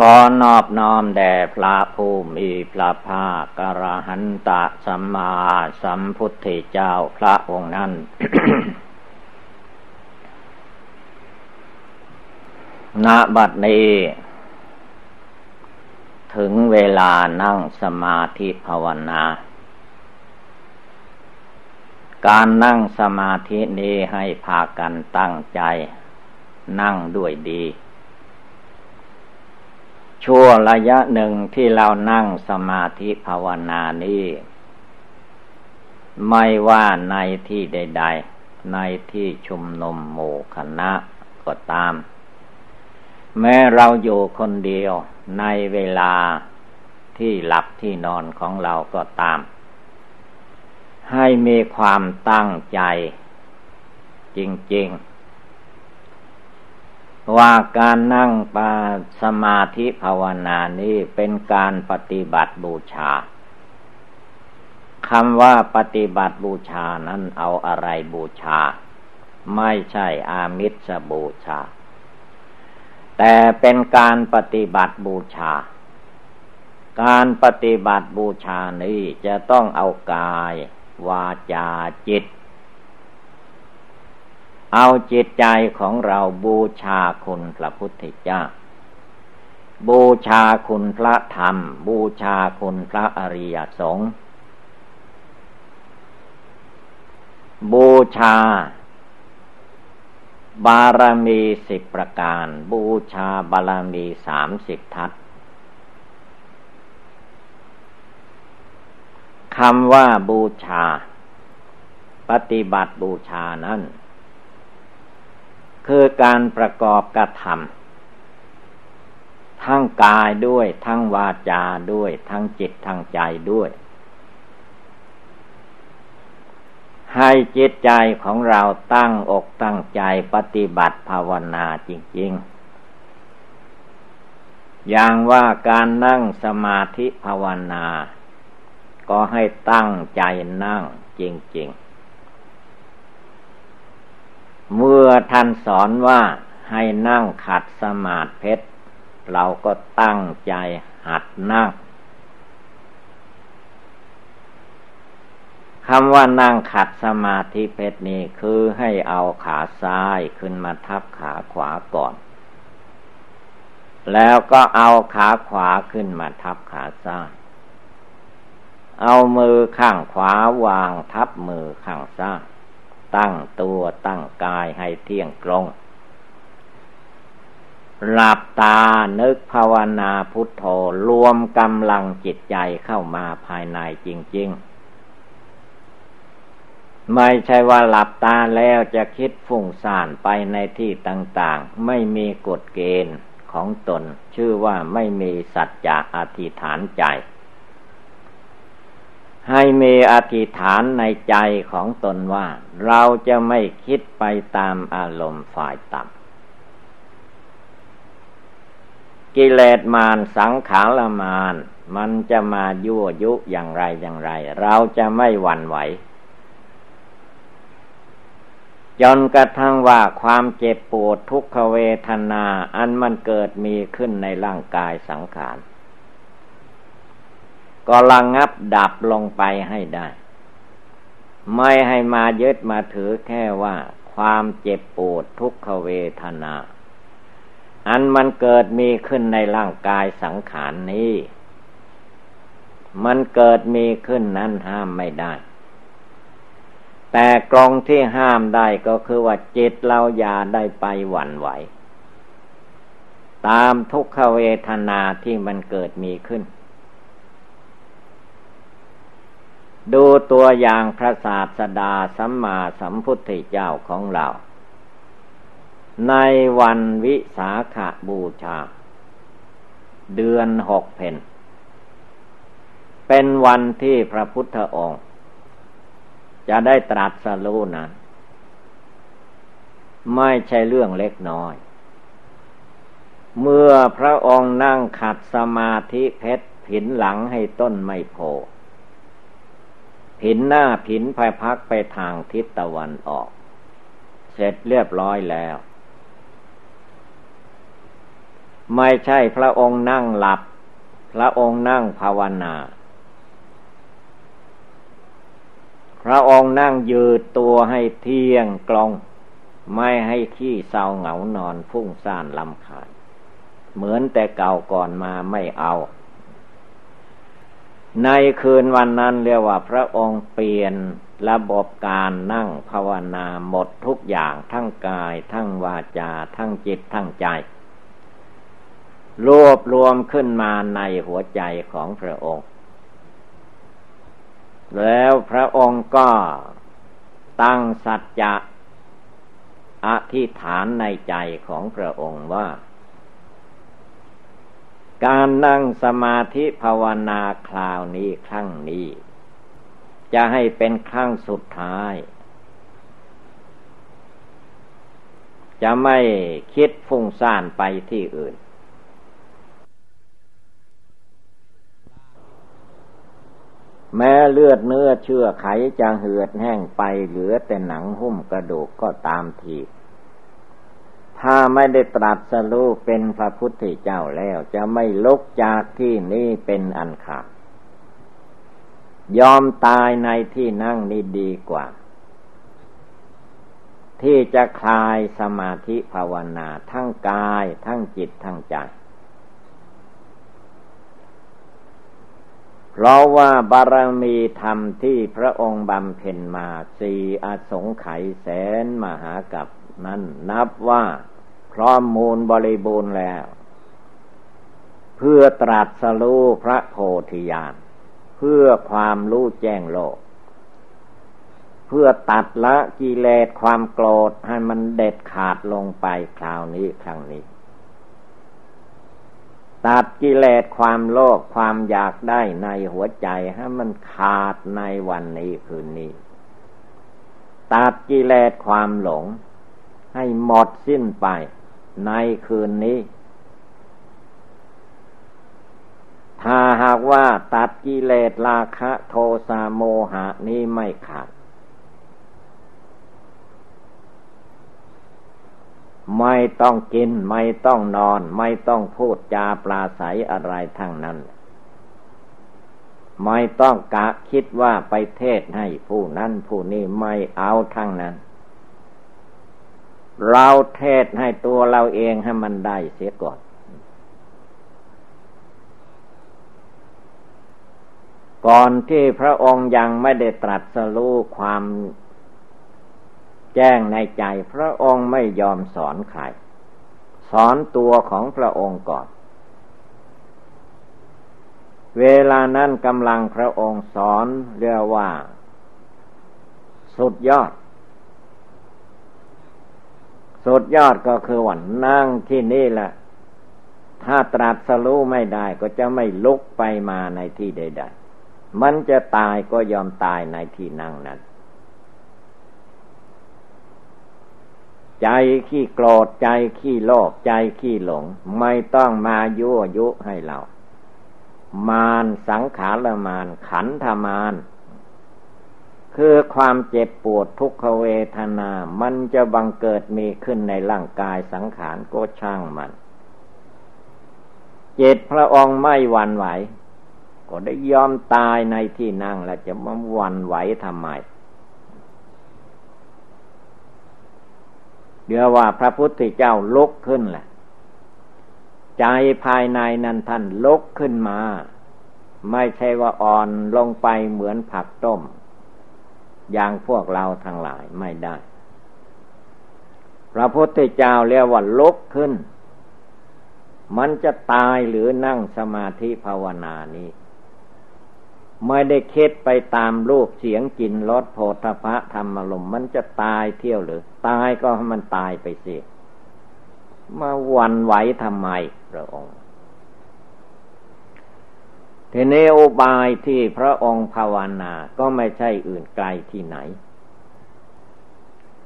ขอนอบน้อมแด่พระผู้มีพระภาคกระหันตะสัมมาสัมพุทธเจ้าพระองค์นั้น ณ บัดนี้ ถึงเวลานั่งสมาธิภาวนา การนั่งสมาธินี้ให้พากันตั้งใจ นั่งด้วยดี ชั่วระยะหนึ่งที่เรานั่งสมาธิภาวนานี้ ไม่ว่าในที่ใด ๆ ในที่ชุมนุมหมู่คณะก็ตาม แม้เราอยู่คนเดียวในเวลาที่หลับที่นอนของเราก็ตาม ให้มีความตั้งใจจริง ๆ ว่าการนั่งปาสมาธิภาวนานี้เป็นการปฏิบัติบูชาคำว่าปฏิบัติบูชานั้นเอาอะไรบูชา ไม่ใช่อามิสบูชา แต่เป็นการปฏิบัติบูชา การปฏิบัติบูชานี้จะต้องเอากาย วาจาจิต เอาจิตใจของเราบูชาคุณพระพุทธเจ้า บูชาคุณพระธรรม บูชาคุณพระอริยสงฆ์บูชา บารมีสิบประการ บูชาบารมีสามสิบทัศคำว่าบูชา ปฏิบัติบูชานั้น คือการประกอบกระทำทั้งกายด้วย ทั้งวาจาด้วย ทั้งจิตทั้งใจด้วย ให้จิตใจของเราตั้งอกตั้งใจปฏิบัติภาวนาจริง ๆอย่างว่าการนั่งสมาธิภาวนา ก็ให้ตั้งใจนั่งจริง ๆ เมื่อท่านสอนว่าให้นั่งขัดสมาธิเพชร เราก็ตั้งใจหัดนั่งคำว่านั่งขัดสมาธิเพชรนี้คือให้เอาขาซ้ายขึ้นมาทับขาขวาก่อน แล้วก็เอาขาขวาขึ้นมาทับขาซ้าย เอามือข้างขวาวางทับมือข้างซ้าย ตั้งตัวตั้งกายให้เที่ยงตรงหลับตานึกภาวนาพุทโธรวมกำลังจิตใจเข้ามาภายในจริง ๆ ไม่ใช่ว่าหลับตาแล้วจะคิดฟุ้งซ่านไปในที่ต่างๆ ไม่มีกฎเกณฑ์ของตน ชื่อว่าไม่มีสัจจะอธิษฐานใจ ให้มีอธิษฐานในใจของตนว่า เราจะไม่คิดไปตามอารมณ์ฝ่ายต่ำกิเลสมารสังขารมารมันจะมายั่วยุอย่างไรอย่างไร เราจะไม่หวั่นไหวจนกระทั่งว่าความเจ็บปวดทุกขเวทนา อันมันเกิดมีขึ้นในร่างกายสังขาร ก็ระงับดับลงไปให้ได้ ไม่ให้มายึดมาถือแค่ว่า ความเจ็บปวดทุกขเวทนา อันมันเกิดมีขึ้นในร่างกายสังขารนนี้ มันเกิดมีขึ้นนั้นห้ามไม่ได้ แต่กรองที่ห้ามได้ก็คือว่าจิตเราอย่าได้ไปหวั่นไหว ตามทุกขเวทนาที่มันเกิดมีขึ้น ดูตัวอย่างพระศาสดาสัมมาสัมพุทธเจ้าของเรา ในวันวิสาขาบูชา เดือนหกเพนเป็นวันที่พระพุทธองค์ จะได้ตรัสรู้นะไม่ใช่เรื่องเล็กน้อย เมื่อพระองค์นั่งขัดสมาธิเพชรผินหลังให้ต้นไม่โพ ผินหน้าผินภายพักไปทางทิศตะวันออก เสร็จเรียบร้อยแล้ว ไม่ใช่พระองค์นั่งหลับ พระองค์นั่งภาวนา พระองค์นั่งยืดตัวให้เที่ยงกลอง ไม่ให้ขี้เศร้าเหงานอนฟุ้งซ่านลำคาญเหมือนแต่เก่าก่อนมาไม่เอา ในคืนวันนั้นเรียกว่าพระองค์เปลี่ยนระบบการนั่งภาวนาหมดทุกอย่างทั้งกาย ทั้งวาจา ทั้งจิตทั้งใจ รวบรวมขึ้นมาในหัวใจของพระองค์ แล้วพระองค์ก็ตั้งสัจจะอธิษฐานในใจของพระองค์ว่า การนั่งสมาธิภาวนาคราวนี้ครั้งนี้ จะให้เป็นครั้งสุดท้าย จะไม่คิดฟุ้งซ่านไปที่อื่น แม้เลือดเนื้อเชื่อไขจะเหือดแห้งไปเหลือแต่หนังหุ้มกระดูกก็ตามที ถ้าไม่ได้ตรัสรู้เป็นพระพุทธเจ้าแล้ว จะไม่ลุกจากที่นี้เป็นอันขาดยอมตายในที่นั่งนี้ดีกว่า ที่จะคลายสมาธิภาวนาทั้งกายทั้งจิตทั้งใจเพราะว่าบารมีธรรมที่พระองค์บำเพ็ญมาสี่อสงไขยแสนมหากับนั้นนับว่า พร้อมมูลบริบูรณ์แล้ว เพื่อตรัสรู้พระโพธิญาณเพื่อความรู้แจ้งโลก เพื่อตัดละกิเลสความโกรธให้มันเด็ดขาดลงไปคราวนี้ครั้งนี้ ตัดกิเลสความโลภความอยากได้ในหัวใจให้มันขาดในวันนี้คืนนี้ ตัดกิเลสความหลงให้หมดสิ้นไป ในคืนนี้ ถ้าหากว่าตัดกิเลสราคะโทสะโมหะนี้ไม่ขาด ไม่ต้องกิน ไม่ต้องนอน ไม่ต้องพูดจาปลาใสอะไรทั้งนั้นไม่ต้องกะคิดว่าไปเทศให้ผู้นั้นผู้นี้ไม่เอาทั้งนั้น เราเทศให้ตัวเราเองให้มันได้เสียก่อน ก่อนที่พระองค์ยังไม่ได้ตรัสรู้ความแจ้งในใจ พระองค์ไม่ยอมสอนใคร สอนตัวของพระองค์ก่อน เวลานั้นกำลังพระองค์สอนเรียกว่า สุดยอด สุดยอดก็คือวันนั่งที่นี่แหละ ถ้าตรัสรู้ไม่ได้ก็จะไม่ลุกไปมาในที่ใด ๆ มันจะตายก็ยอมตายในที่นั่งนั้น ใจขี้โกรธใจขี้โลภใจขี้หลง ไม่ต้องมายั่วยุให้เรา มานสังขารมานขันธมาน คือความเจ็บปวดทุกขเวทนา มันจะบังเกิดมีขึ้นในร่างกายสังขารก็ช่างมัน เจตพระองค์ไม่หวั่นไหว ก็ได้ยอมตายในที่นั่งแล้วจะมาหวั่นไหวทำไมเดี๋ยวว่าพระพุทธเจ้าลุกขึ้นแหละ ใจภายในนั้นท่านลุกขึ้นมา ไม่ใช่ว่าอ่อนลงไปเหมือนผักต้ม อย่างพวกเราทั้งหลายไม่ได้ พระพุทธเจ้าเรียกว่าลุกขึ้น มันจะตายหรือนั่งสมาธิภาวนานี้ ไม่ได้คิดไปตามรูปเสียงกลิ่นรสโผฏฐะธรรมลมมันจะตายเที่ยวหรือ ตายก็ให้มันตายไปสิมาวันไหวทำไมพระองค์ ทีนี้อุบายที่พระองค์ภาวนาก็ไม่ใช่อื่นไกลที่ไหน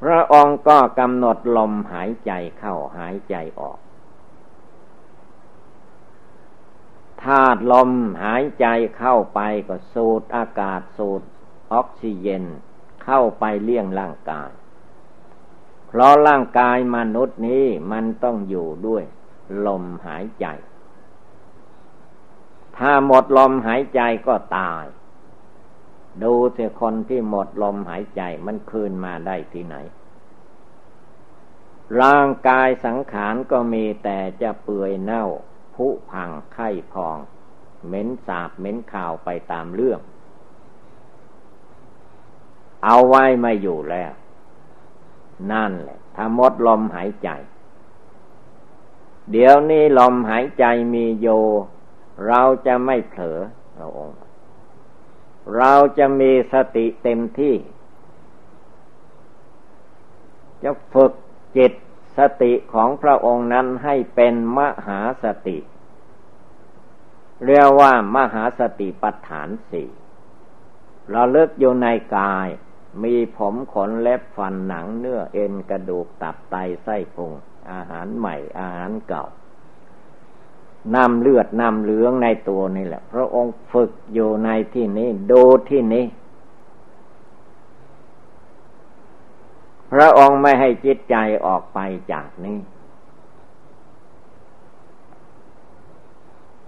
พระองค์ก็กำหนดลมหายใจเข้าหายใจออกธาตุลมหายใจเข้าไปก็สูดอากาศสูดออกซิเจนเข้าไปเลี้ยงร่างกาย เพราะร่างกายมนุษย์นี้มันต้องอยู่ด้วย ลมหายใจ ถ้าหมดลมหายใจก็ตาย ดูเสียคนที่หมดลมหายใจมันคืนมาได้ที่ไหน ร่างกายสังขารก็มีแต่จะเปื่อยเน่า ผุพังไข้พอง เหม็นสาบเหม็นข่าวไปตามเรื่อง เอาไว้ไม่อยู่แล้ว นั่นแหละ ถ้าหมดลมหายใจ เดี๋ยวนี้ลมหายใจมีโย เราจะไม่เผลอพระองค์ เราจะมีสติเต็มที่ จะฝึกจิตสติของพระองค์นั้นให้เป็นมหาสติ เรียกว่ามหาสติปัฏฐานสี่เราเลิกอยู่ในกาย มีผมขนเล็บฟันหนังเนื้อเอ็นกระดูกตับไตไส้พุงอาหารใหม่อาหารเก่า นำเลือดนำเหลืองในตัวนี่แหละ พระองค์ฝึกอยู่ในที่นี้ดูที่นี้ พระองค์ไม่ให้จิตใจออกไปจากนี้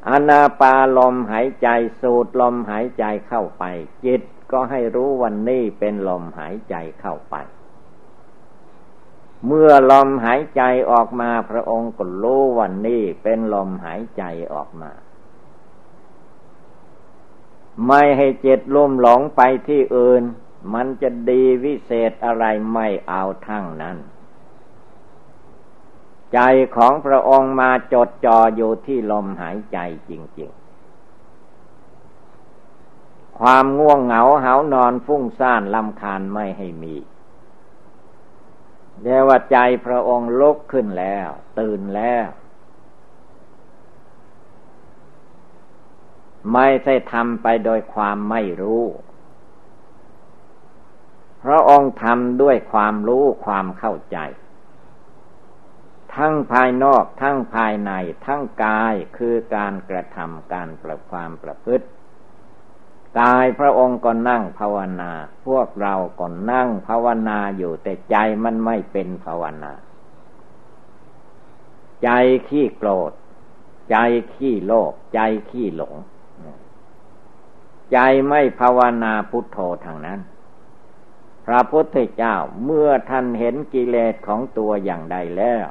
อนาปาลมหายใจสูดลมหายใจเข้าไป จิตก็ให้รู้วันนี้เป็นลมหายใจเข้าไป เมื่อลมหายใจออกมาพระองค์ก็รู้วันนี้เป็นลมหายใจออกมา ไม่ให้จิตลุ่มหลงไปที่อื่น มันจะดีวิเศษอะไรไม่เอาทั้งนั้น ใจของพระองค์มาจดจ่ออยู่ที่ลมหายใจจริง ๆความง่วงเหงาเหานอนฟุ้งซ่านลำคาญไม่ให้มี เรียกว่าใจพระองค์ลุกขึ้นแล้ว ตื่นแล้ว ไม่ใช่ทำไปโดยความไม่รู้ พระองค์ทำด้วยความรู้ความเข้าใจ ทั้งภายนอกทั้งภายใน ทั้งกายคือการกระทำการประความประพฤติ กายพระองค์ก็นั่งภาวนา พวกเราก็นั่งภาวนาอยู่แต่ใจมันไม่เป็นภาวนา ใจขี้โกรธ ใจขี้โลภใจขี้หลง ใจไม่ภาวนาพุทโธทางนั้น พระพุทธเจ้าเมื่อท่านเห็นกิเลสของตัวอย่างใดแล้ว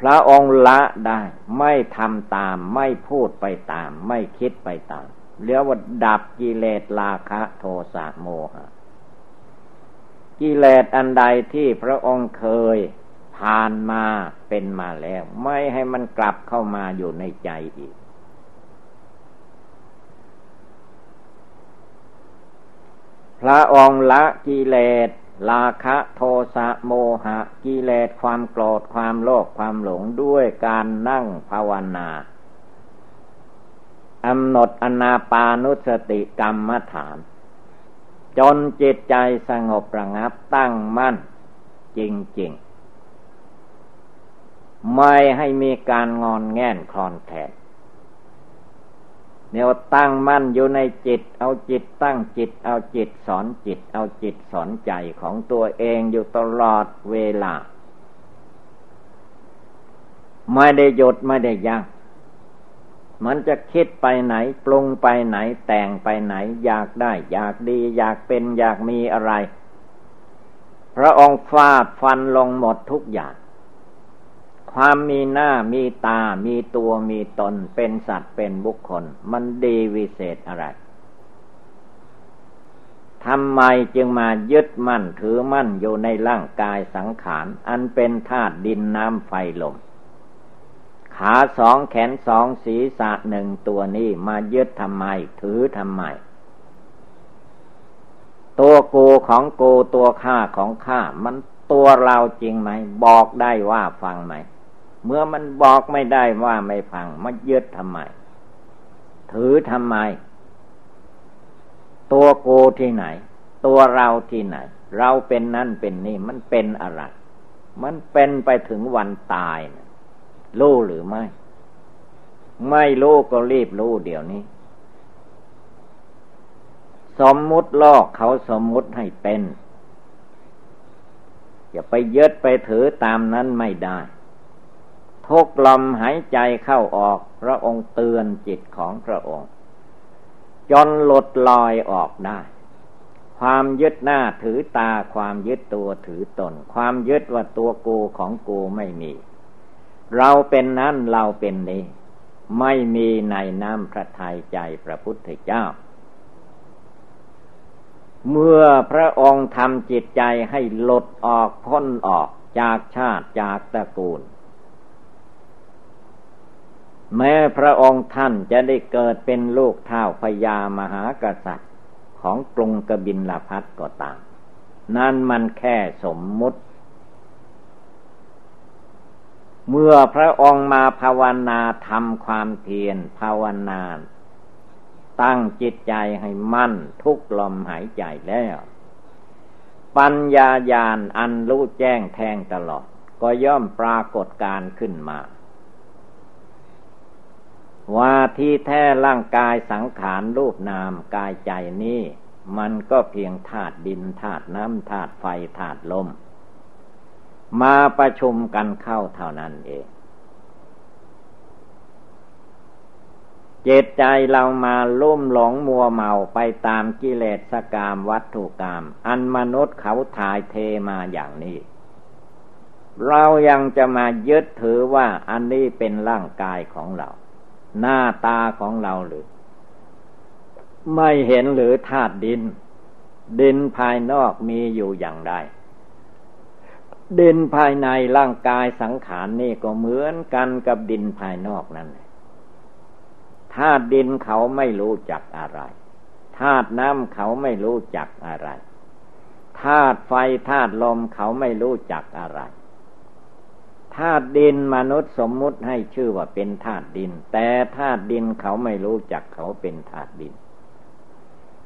พระองค์ละได้ ไม่ทำตาม ไม่พูดไปตาม ไม่คิดไปตาม เรียกว่าดับกิเลสราคะโทสะโมหะ กิเลสอันใดที่พระองค์เคยผ่านมาเป็นมาแล้ว ไม่ให้มันกลับเข้ามาอยู่ในใจอีก พระองค์ละกิเลสราคะโทสะโมหะ กิเลสความโกรธความโลภความหลงด้วยการนั่งภาวนา กำหนดอนาปานุสติกรรมฐาน จนจิตใจสงบระงับตั้งมั่น จริง ๆ ไม่ให้มีการงอนแง่นคลอนแทนเนี่ยตั้งมั่นอยู่ในจิต เอาจิตตั้งจิต เอาจิตสอนจิต เอาจิตสอนใจของตัวเองอยู่ตลอดเวลา ไม่ได้หยุดไม่ได้ยัง้ง มันจะคิดไปไหน ปรุงไปไหน แต่งไปไหน อยากได้ อยากดี อยากเป็น อยากมีอะไร พระองค์ฟาดฟันลงหมดทุกอย่าง ความมีหน้ามีตา มีตัวมีตน เป็นสัตว์เป็นบุคคล มันดีวิเศษอะไรทำไมจึงมายึดมั่นถือมั่นอยู่ในร่างกายสังขาร อันเป็นธาตุดินน้ำไฟลม ขาสองแขนสองศีรษะหนึ่งตัวนี้มายึดทำไม ถือทำไม ตัวกูของกูตัวข้าของข้ามันตัวเราจริงไหม บอกได้ว่าฟังไหม เมื่อมันบอกไม่ได้ว่าไม่ฟัง มันยึดทำไม ถือทำไม ตัวโกที่ไหน ตัวเราที่ไหน เราเป็นนั่นเป็นนี่ มันเป็นอะไร มันเป็นไปถึงวันตายนะ รู้หรือไม่ ไม่รู้ก็รีบรู้เดี๋ยวนี้ สมมุติลอกเขาสมมุติให้เป็น อย่าไปยึดไปถือตามนั้นไม่ได้ทุกลมหายใจเข้าออกพระองค์เตือนจิตของพระองค์ จนหลดลอยออกได้ ความยึดหน้าถือตาความยึดตัวถือตน ความยึดว่าตัวกูของกูไม่มี เราเป็นนั้นเราเป็นนี้ ไม่มีในน้ำพระทัยใจพระพุทธเจ้า เมื่อพระองค์ทำจิตใจให้หลดออกพ้นออกจากชาติจากตระกูล แม้พระองค์ท่านจะได้เกิดเป็นลูกเท่าพญามหากษัตริย์ของกรุงกบินลพัทก็ตาม นั่นมันแค่สมมุติ เมื่อพระองค์มาภาวนาทำความเพียรภาวนา ตั้งจิตใจให้มั่นทุกลมหายใจแล้ว ปัญญาญาณอันรู้แจ้งแทงตลอด ก็ย่อมปรากฏการขึ้นมา ว่าที่แท้ร่างกายสังขารรูปนามกายใจนี้ มันก็เพียงธาตุดินธาตุน้ำธาตุไฟธาตุลม มาประชุมกันเข้าเท่านั้นเอง เจตใจเรามาลุ่มหลงมัวเมาไปตามกิเลสกามวัตถุกรรมอันมนุษย์เขาถ่ายเทมาอย่างนี้ เรายังจะมายึดถือว่าอันนี้เป็นร่างกายของเรา หน้าตาของเราหรือ ไม่เห็นหรือธาตุดิน ดินภายนอกมีอยู่อย่างไร ดินภายในร่างกายสังขารนี่ก็เหมือนกันกับดินภายนอกนั่นธาตุดินเขาไม่รู้จักอะไรธาตุน้ำเขาไม่รู้จักอะไรธาตุไฟธาตุลมเขาไม่รู้จักอะไรธาตุดินมนุษย์สมมุติให้ชื่อว่าเป็นธาตุดิน แต่ธาตุดินเขาไม่รู้จักเขาเป็นธาตุดิน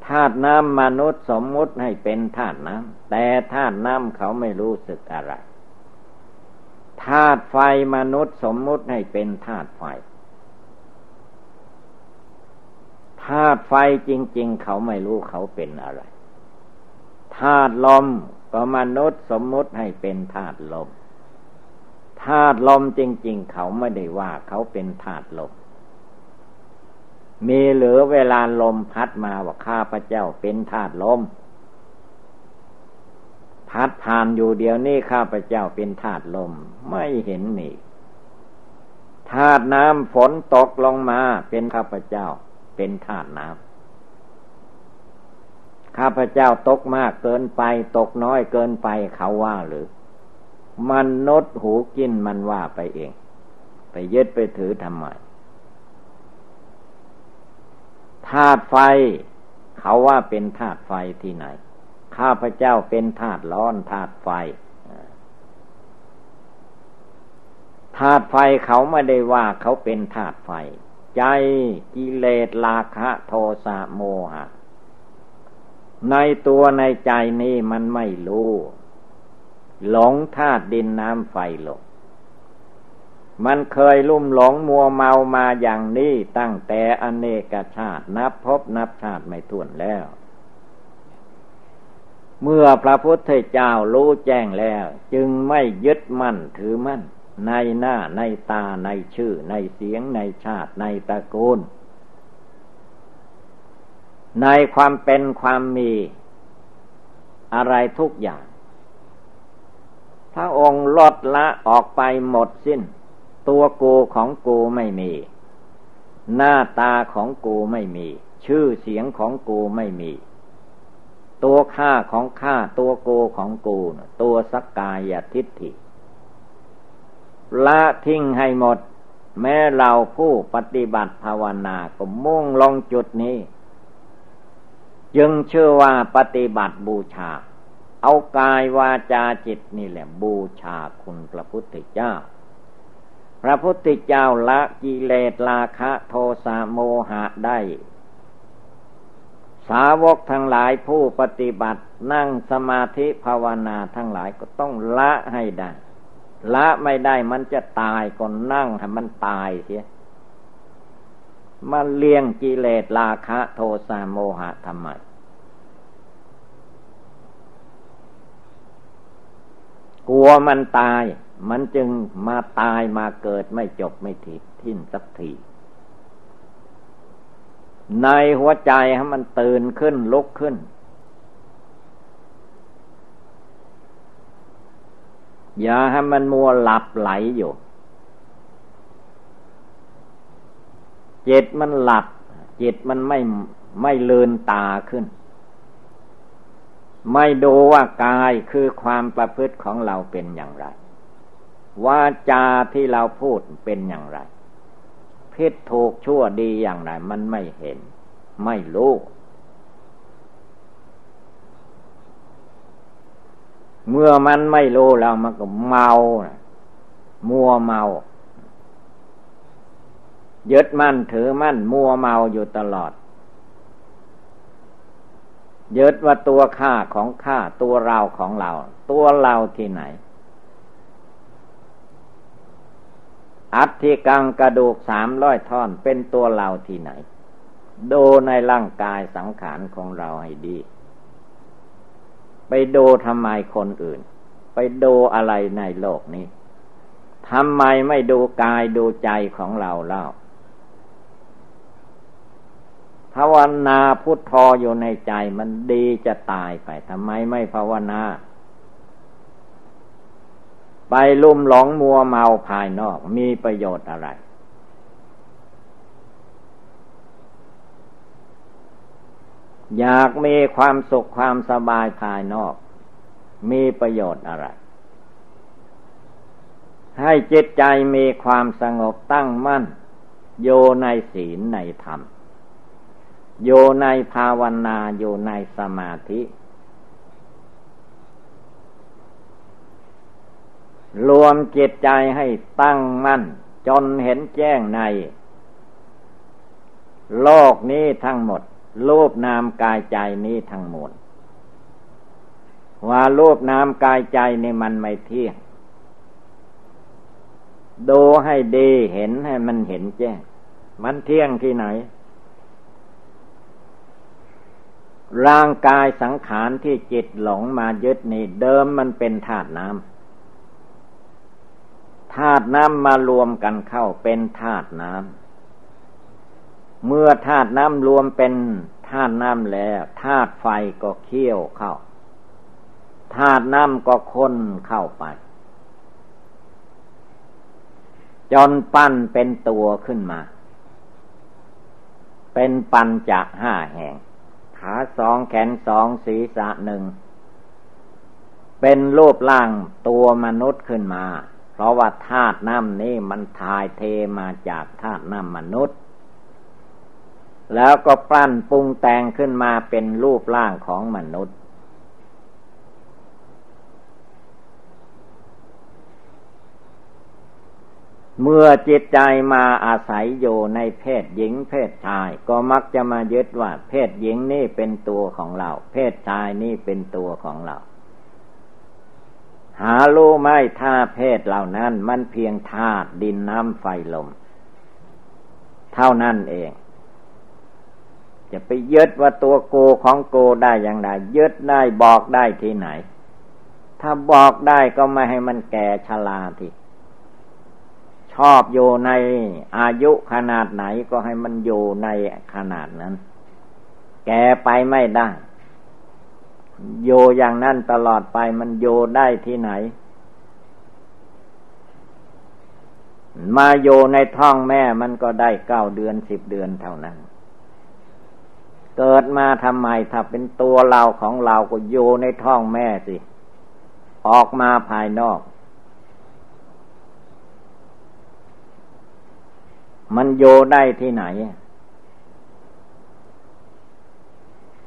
ธาตุน้ำมนุษย์สมมุติให้เป็นธาตุน้ำแต่ธาตุน้ำเขาไม่รู้สึกอะไรธาตุไฟมนุษย์สมมุติให้เป็นธาตุไฟธาตุไฟจริง ๆ เขาไม่รู้เขาเป็นอะไรธาตุลมก็มนุษย์สมมุติให้เป็นธาตุลมธาตุลมจริง ๆ เขาไม่ได้ว่าเขาเป็นธาตุลม มีเหลือเวลาลมพัดมาว่าข้าพระเจ้าเป็นธาตุลม พัดผ่านอยู่เดียวนี้ข้าพระเจ้าเป็นธาตุลม ไม่เห็นนี่ธาตุน้ำฝนตกลงมาเป็นข้าพเจ้า เป็นธาตุน้ำข้าพเจ้าตกมากเกินไปตกน้อยเกินไปเขาว่าหรือมันนดหูกินมันว่าไปเอง ไปยึดไปถือทำไม ธาตุไฟ เขาว่าเป็นธาตุไฟที่ไหน ข้าพเจ้าเป็นธาตุร้อนธาตุไฟธาตุไฟเขาไม่ได้ว่าเขาเป็นธาตุไฟ ใจกิเลสราคะโทสะโมหะ ในตัวในใจนี้มันไม่รู้ หลงธาตุดินน้ำไฟหลง มันเคยลุ่มหลงมัวเมามาอย่างนี้ตั้งแต่อเนกชาตินับพบนับชาติไม่ถ้วนแล้ว เมื่อพระพุทธเจ้ารู้แจ้งแล้ว จึงไม่ยึดมั่นถือมั่น ในหน้าในตาในชื่อ ในเสียงในชาติในตระกูล ในความเป็นความมี อะไรทุกอย่างพระองค์ลดละออกไปหมดสิ้น ตัวกูของกูไม่มี หน้าตาของกูไม่มี ชื่อเสียงของกูไม่มี ตัวข้าของข้าตัวโกของกูตัวสักกายทิฏฐิละทิ้งให้หมด แม้เราผู้ปฏิบัติภาวนาก็มุ่งลงจุดนี้ จึงเชื่อว่าปฏิบัติบูชา เอากายวาจาจิตนี่แหละบูชาคุณพระพุทธเจ้า พระพุทธเจ้าละกิเลสราคะโทสะโมหะได้ สาวกทั้งหลายผู้ปฏิบัตินั่งสมาธิภาวนาทั้งหลายก็ต้องละให้ได้ ละไม่ได้มันจะตายก็นั่งให้มันตายเสียมันเลี้ยงกิเลสราคะโทสะโมหะทำไมกลัวมันตาย มันจึงมาตายมาเกิดไม่จบไม่ทีทิ้นสักทีในหัวใจให้มันตื่นขึ้นลุกขึ้น อย่าให้มันมัวหลับไหลอยู่จิตมันหลับจิตมันไม่ไม่เลืนตาขึ้น ไม่ดูว่ากายคือความประพฤติของเราเป็นอย่างไร วาจาที่เราพูดเป็นอย่างไรพิษถูกชั่วดีอย่างไร มันไม่เห็น ไม่รู้เมื่อมันไม่รู้แล้วมันก็เมามัวเมา ยึดมั่นถือมั่น มัวเมาอยู่ตลอด ยึดว่าตัวข้าของข้าตัวเราของเรา ตัวเราที่ไหน อัฐิกังกระดูกสามร้อยท่อนเป็นตัวเราที่ไหน ดูในร่างกายสังขารของเราให้ดี ไปดูทำไมคนอื่น ไปดูอะไรในโลกนี้ทำไมไม่ดูกายดูใจของเราเล่าภาวนาพุทโธอยู่ในใจมันดีจะตายไปทำไมไม่ภาวนา ไปลุ่มหลงมัวเมาภายนอกมีประโยชน์อะไร อยากมีความสุขความสบายภายนอก มีประโยชน์อะไร ให้จิตใจมีความสงบตั้งมั่น โยในศีลในธรรมอยู่ในภาวนาอยู่ในสมาธิ รวมจิตใจให้ตั้งมั่น จนเห็นแจ้งใน โลกนี้ทั้งหมด รูปนามกายใจนี้ทั้งหมด ว่ารูปนามกายใจนี่มันไม่เที่ยงดูให้ดีเห็นให้มันเห็นแจ้ง มันเที่ยงที่ไหน ร่างกายสังขารที่จิตหลงมายึดนี่เดิมมันเป็นธาตุน้ำ ธาตุน้ำมารวมกันเข้าเป็นธาตุน้ำเมื่อธาตุน้ำรวมเป็นธาตุน้ำแล้วธาตุไฟก็เคี่ยวเข้าธาตุน้ำก็ค้นเข้าไป จนปั้นเป็นตัวขึ้นมา เป็นปัญจะห้าแห่ง ขาสองแขนสองศีรษะหนึ่ง เป็นรูปร่างตัวมนุษย์ขึ้นมา เพราะว่าธาตุน้ำนี้มันทายเทมาจากธาตุน้ำมนุษย์ แล้วก็ปั้นปรุงแต่งขึ้นมาเป็นรูปร่างของมนุษย์ เมื่อจิตใจมาอาศัยอยู่ในเพศหญิงเพศชาย ก็มักจะมายึดว่า เพศหญิงนี่เป็นตัวของเรา เพศชายนี่เป็นตัวของเรา หารู้ไหมถ้าเพศเหล่านั้นมันเพียงธาตุดินน้ำไฟลม เท่านั้นเอง จะไปยึดว่าตัวโกของโกได้อย่างไรยึดได้บอกได้ที่ไหน ถ้าบอกได้ก็ไม่ให้มันแก่ชราทีชอบอยู่ในอายุขนาดไหนก็ให้มันอยู่ในขนาดนั้น แก่ไปไม่ได้ โยอย่างนั้นตลอดไปมันโยได้ที่ไหน มาโยในท้องแม่มันก็ได้เก้าเดือนสิบเดือนเท่านั้น เกิดมาทำไมถ้าเป็นตัวเราของเราก็โยในท้องแม่สิ ออกมาภายนอก มันโยได้ที่ไหน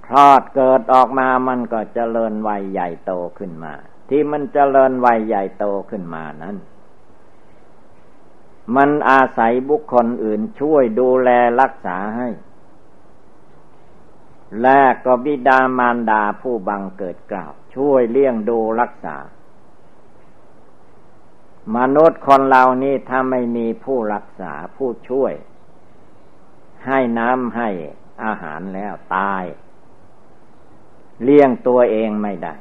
คลอดเกิดออกมามันก็เจริญวัยใหญ่โตขึ้นมา ที่มันเจริญวัยใหญ่โตขึ้นมานั้น มันอาศัยบุคคลอื่นช่วยดูแลรักษาให้ และก็บิดามารดาผู้บังเกิดกล่าว ช่วยเลี้ยงดูรักษา มนุษย์คนเรานี่ถ้าไม่มีผู้รักษาผู้ช่วย ให้น้ำให้อาหารแล้วตาย เลี้ยงตัวเองไม่ได้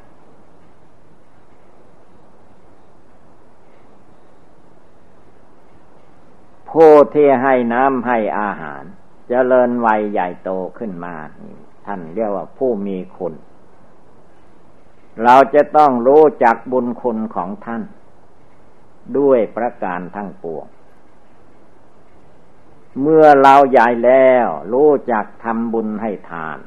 ผู้ที่ให้น้ำให้อาหารจเจริญวัยใหญ่โตขึ้นมา ท่านเรียกว่าผู้มีคุณ เราจะต้องรู้จักบุญคุณของท่าน ด้วยประการทั้งปวงเมื่อเราใหญ่แล้วรู้จักทำบุญให้ทาน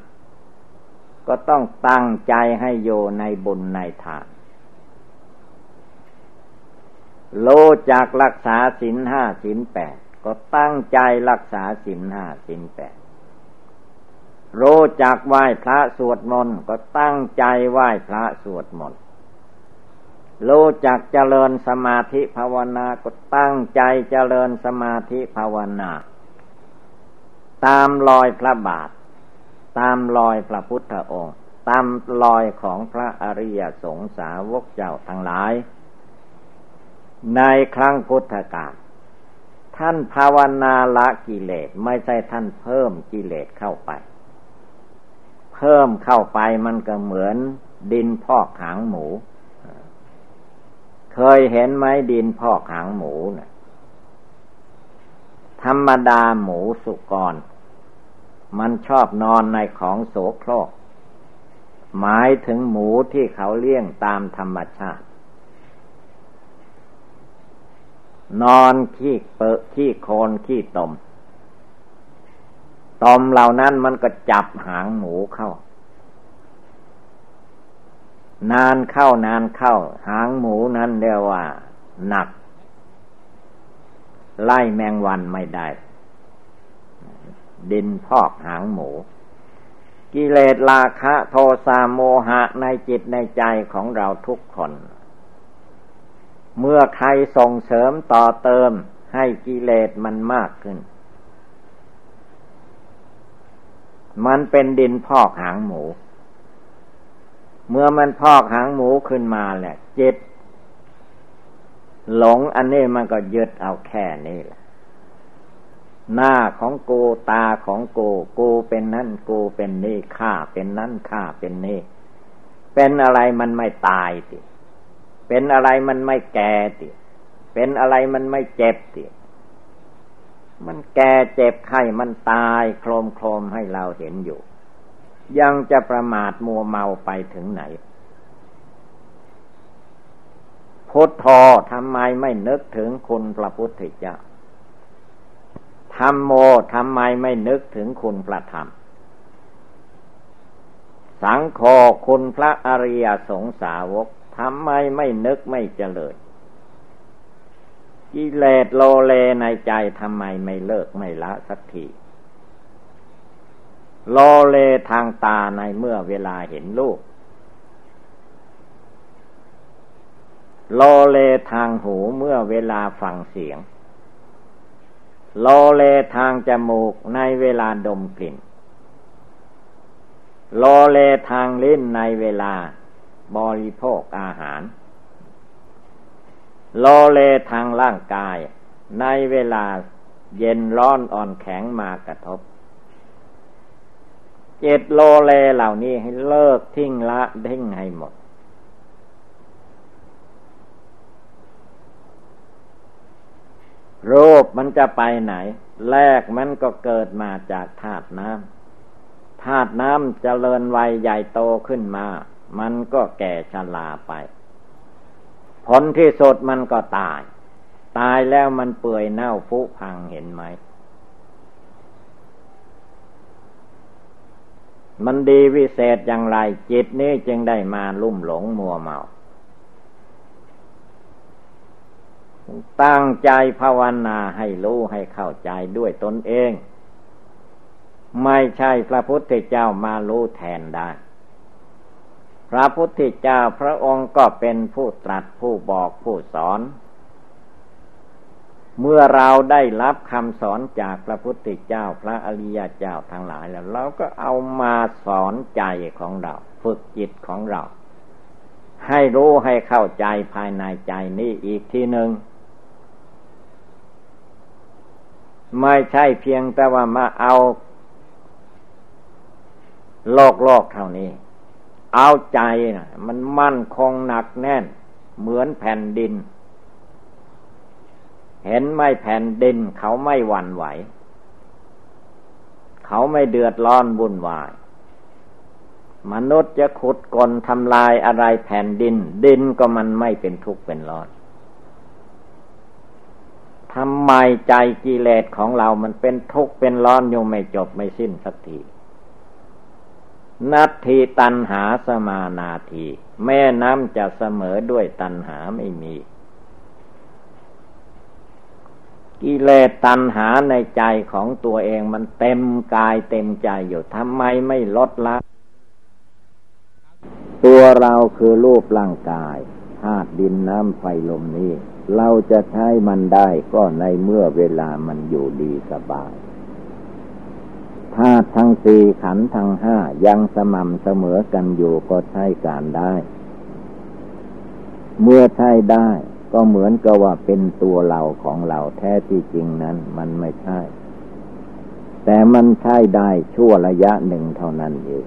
ก็ต้องตั้งใจให้โยในบุญในทานโลจากรักษาศีลห้าศีลแปดก็ตั้งใจรักษาศีลห้าศีลแปดโลจากไหว้พระสวดมนต์ก็ตั้งใจไหว้พระสวดมนต์โลจากเจริญสมาธิภาวนาก็ตั้งใจเจริญสมาธิภาวนา ตามรอยพระบาท ตามรอยพระพุทธองค์ ตามรอยของพระอริยสงสาวกเจ้าทั้งหลาย ในครั้งพุทธกาลท่านภาวนาละกิเลสไม่ใช่ท่านเพิ่มกิเลสเข้าไป เพิ่มเข้าไปมันก็เหมือนดินพอกหางหมู เคยเห็นไหมดินพอกหางหมูนะ่ะธรรมดาหมูสุกร มันชอบนอนในของโสโครก หมายถึงหมูที่เขาเลี้ยงตามธรรมชาติ นอนขี้เปอะขี้โคนขี้ตม ตมเหล่านั้นมันก็จับหางหมูเข้า นานเข้านานเข้า หางหมูนั้นเรียกว่า หนัก ไล่แมงวันไม่ได้ ดินพอกหางหมู กิเลสราคะโทสะโมหะในจิตในใจของเราทุกคน เมื่อใครส่งเสริมต่อเติมให้กิเลสมันมากขึ้น มันเป็นดินพอกหางหมู เมื่อมันพอกหางหมูขึ้นมาแหละจิตหลงอันนี้มันก็ยึดเอาแค่นี้แหละ หน้าของกูตาของกูกูเป็นนั่นกูเป็นนี่ข้าเป็นนั่นข้าเป็นนี่เป็นอะไรมันไม่ตายติเป็นอะไรมันไม่แก่ติเป็นอะไรมันไม่เจ็บติมันแก่เจ็บไข้มันตายโครมโครมให้เราเห็นอยู่ ยังจะประมาทมัวเมาไปถึงไหนพุทโธทำไมไม่นึกถึงคุณพระพุทธเจ้า ธรรมโมทำไมไม่นึกถึงคุณพระธรรม สังโฆคุณพระอริยสงสาวกทำไมไม่นึกไม่เจริญกิเลสโลเลในใจทำไมไม่เลิกไม่ละสักทีโลเลทางตาในเมื่อเวลาเห็นลูกโลเลทางหูเมื่อเวลาฟังเสียง โลเลทางจมูกในเวลาดมกลิ่น โลเลทางลิ้นในเวลาบริโภคอาหาร โลเลทางร่างกายในเวลาเย็นร้อนอ่อนแข็งมากระทบ เจ็ดโลเลเหล่านี้ให้เลิกทิ้งละทิ้งให้หมด รูปมันจะไปไหน แรกมันก็เกิดมาจากธาตุน้ำธาตุน้ำเจริญวัยใหญ่โตขึ้นมา มันก็แก่ชราไป ผลที่สุดมันก็ตาย ตายแล้วมันเปื่อยเน่าผุพังเห็นไหม มันดีวิเศษอย่างไร จิตนี้จึงได้มาลุ่มหลงมัวเมา ตั้งใจภาวนาให้รู้ให้เข้าใจด้วยตนเอง ไม่ใช่พระพุทธเจ้ามารู้แทนได้ พระพุทธเจ้าพระองค์ก็เป็นผู้ตรัสผู้บอกผู้สอน เมื่อเราได้รับคำสอนจากพระพุทธเจ้าพระอริยเจ้าทั้งหลายแล้ว เราก็เอามาสอนใจของเรา ฝึกจิตของเราให้รู้ให้เข้าใจภายในใจนี้อีกทีหนึ่ง ไม่ใช่เพียงแต่ว่ามาเอา โลกโลกเท่านี้ เอาใจนะมันมั่นคงหนักแน่น เหมือนแผ่นดิน เห็นไม่แผ่นดินเขาไม่หวั่นไหว เขาไม่เดือดร้อนวุ่นวายมนุษย์จะขุดกลทำลายอะไรแผ่นดิน ดินก็มันไม่เป็นทุกข์เป็นร้อน ทำไมใจกิเลสของเรามันเป็นทุกข์เป็นร้อนอยู่ไม่จบไม่สิ้นสักทีนัตทีตันหาสมานาที แม่น้ำจะเสมอด้วยตันหาไม่มี กิเลสตันหาในใจของตัวเองมันเต็มกายเต็มใจอยู่ทำไมไม่ลดละ ตัวเราคือรูปร่างกายธาตุดินน้ำไฟลมนี้ เราจะใช้มันได้ก็ในเมื่อเวลามันอยู่ดีสบายถ้าทั้งสี่ขันทั้งห้ายังสม่ำเสมอกันอยู่ก็ใช้การได้ เมื่อใช้ได้ก็เหมือนกับว่าเป็นตัวเราของเราแท้ที่จริงนั้นมันไม่ใช่ แต่มันใช้ได้ชั่วระยะหนึ่งเท่านั้นเอง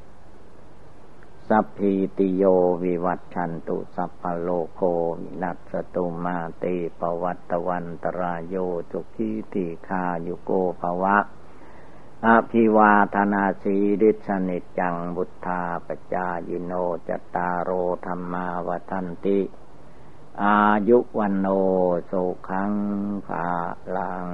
สัพพีติโยวิวัตชันตุสัพพโลโควินัสตุมาเตปวัตวันตรายโยจุกิติคายุโกภวะอภิวาธนาสีริสนิจังบุทธาปจายโนจตารโอธรรมาวทันติ อายุวันโนสุขังภาลัง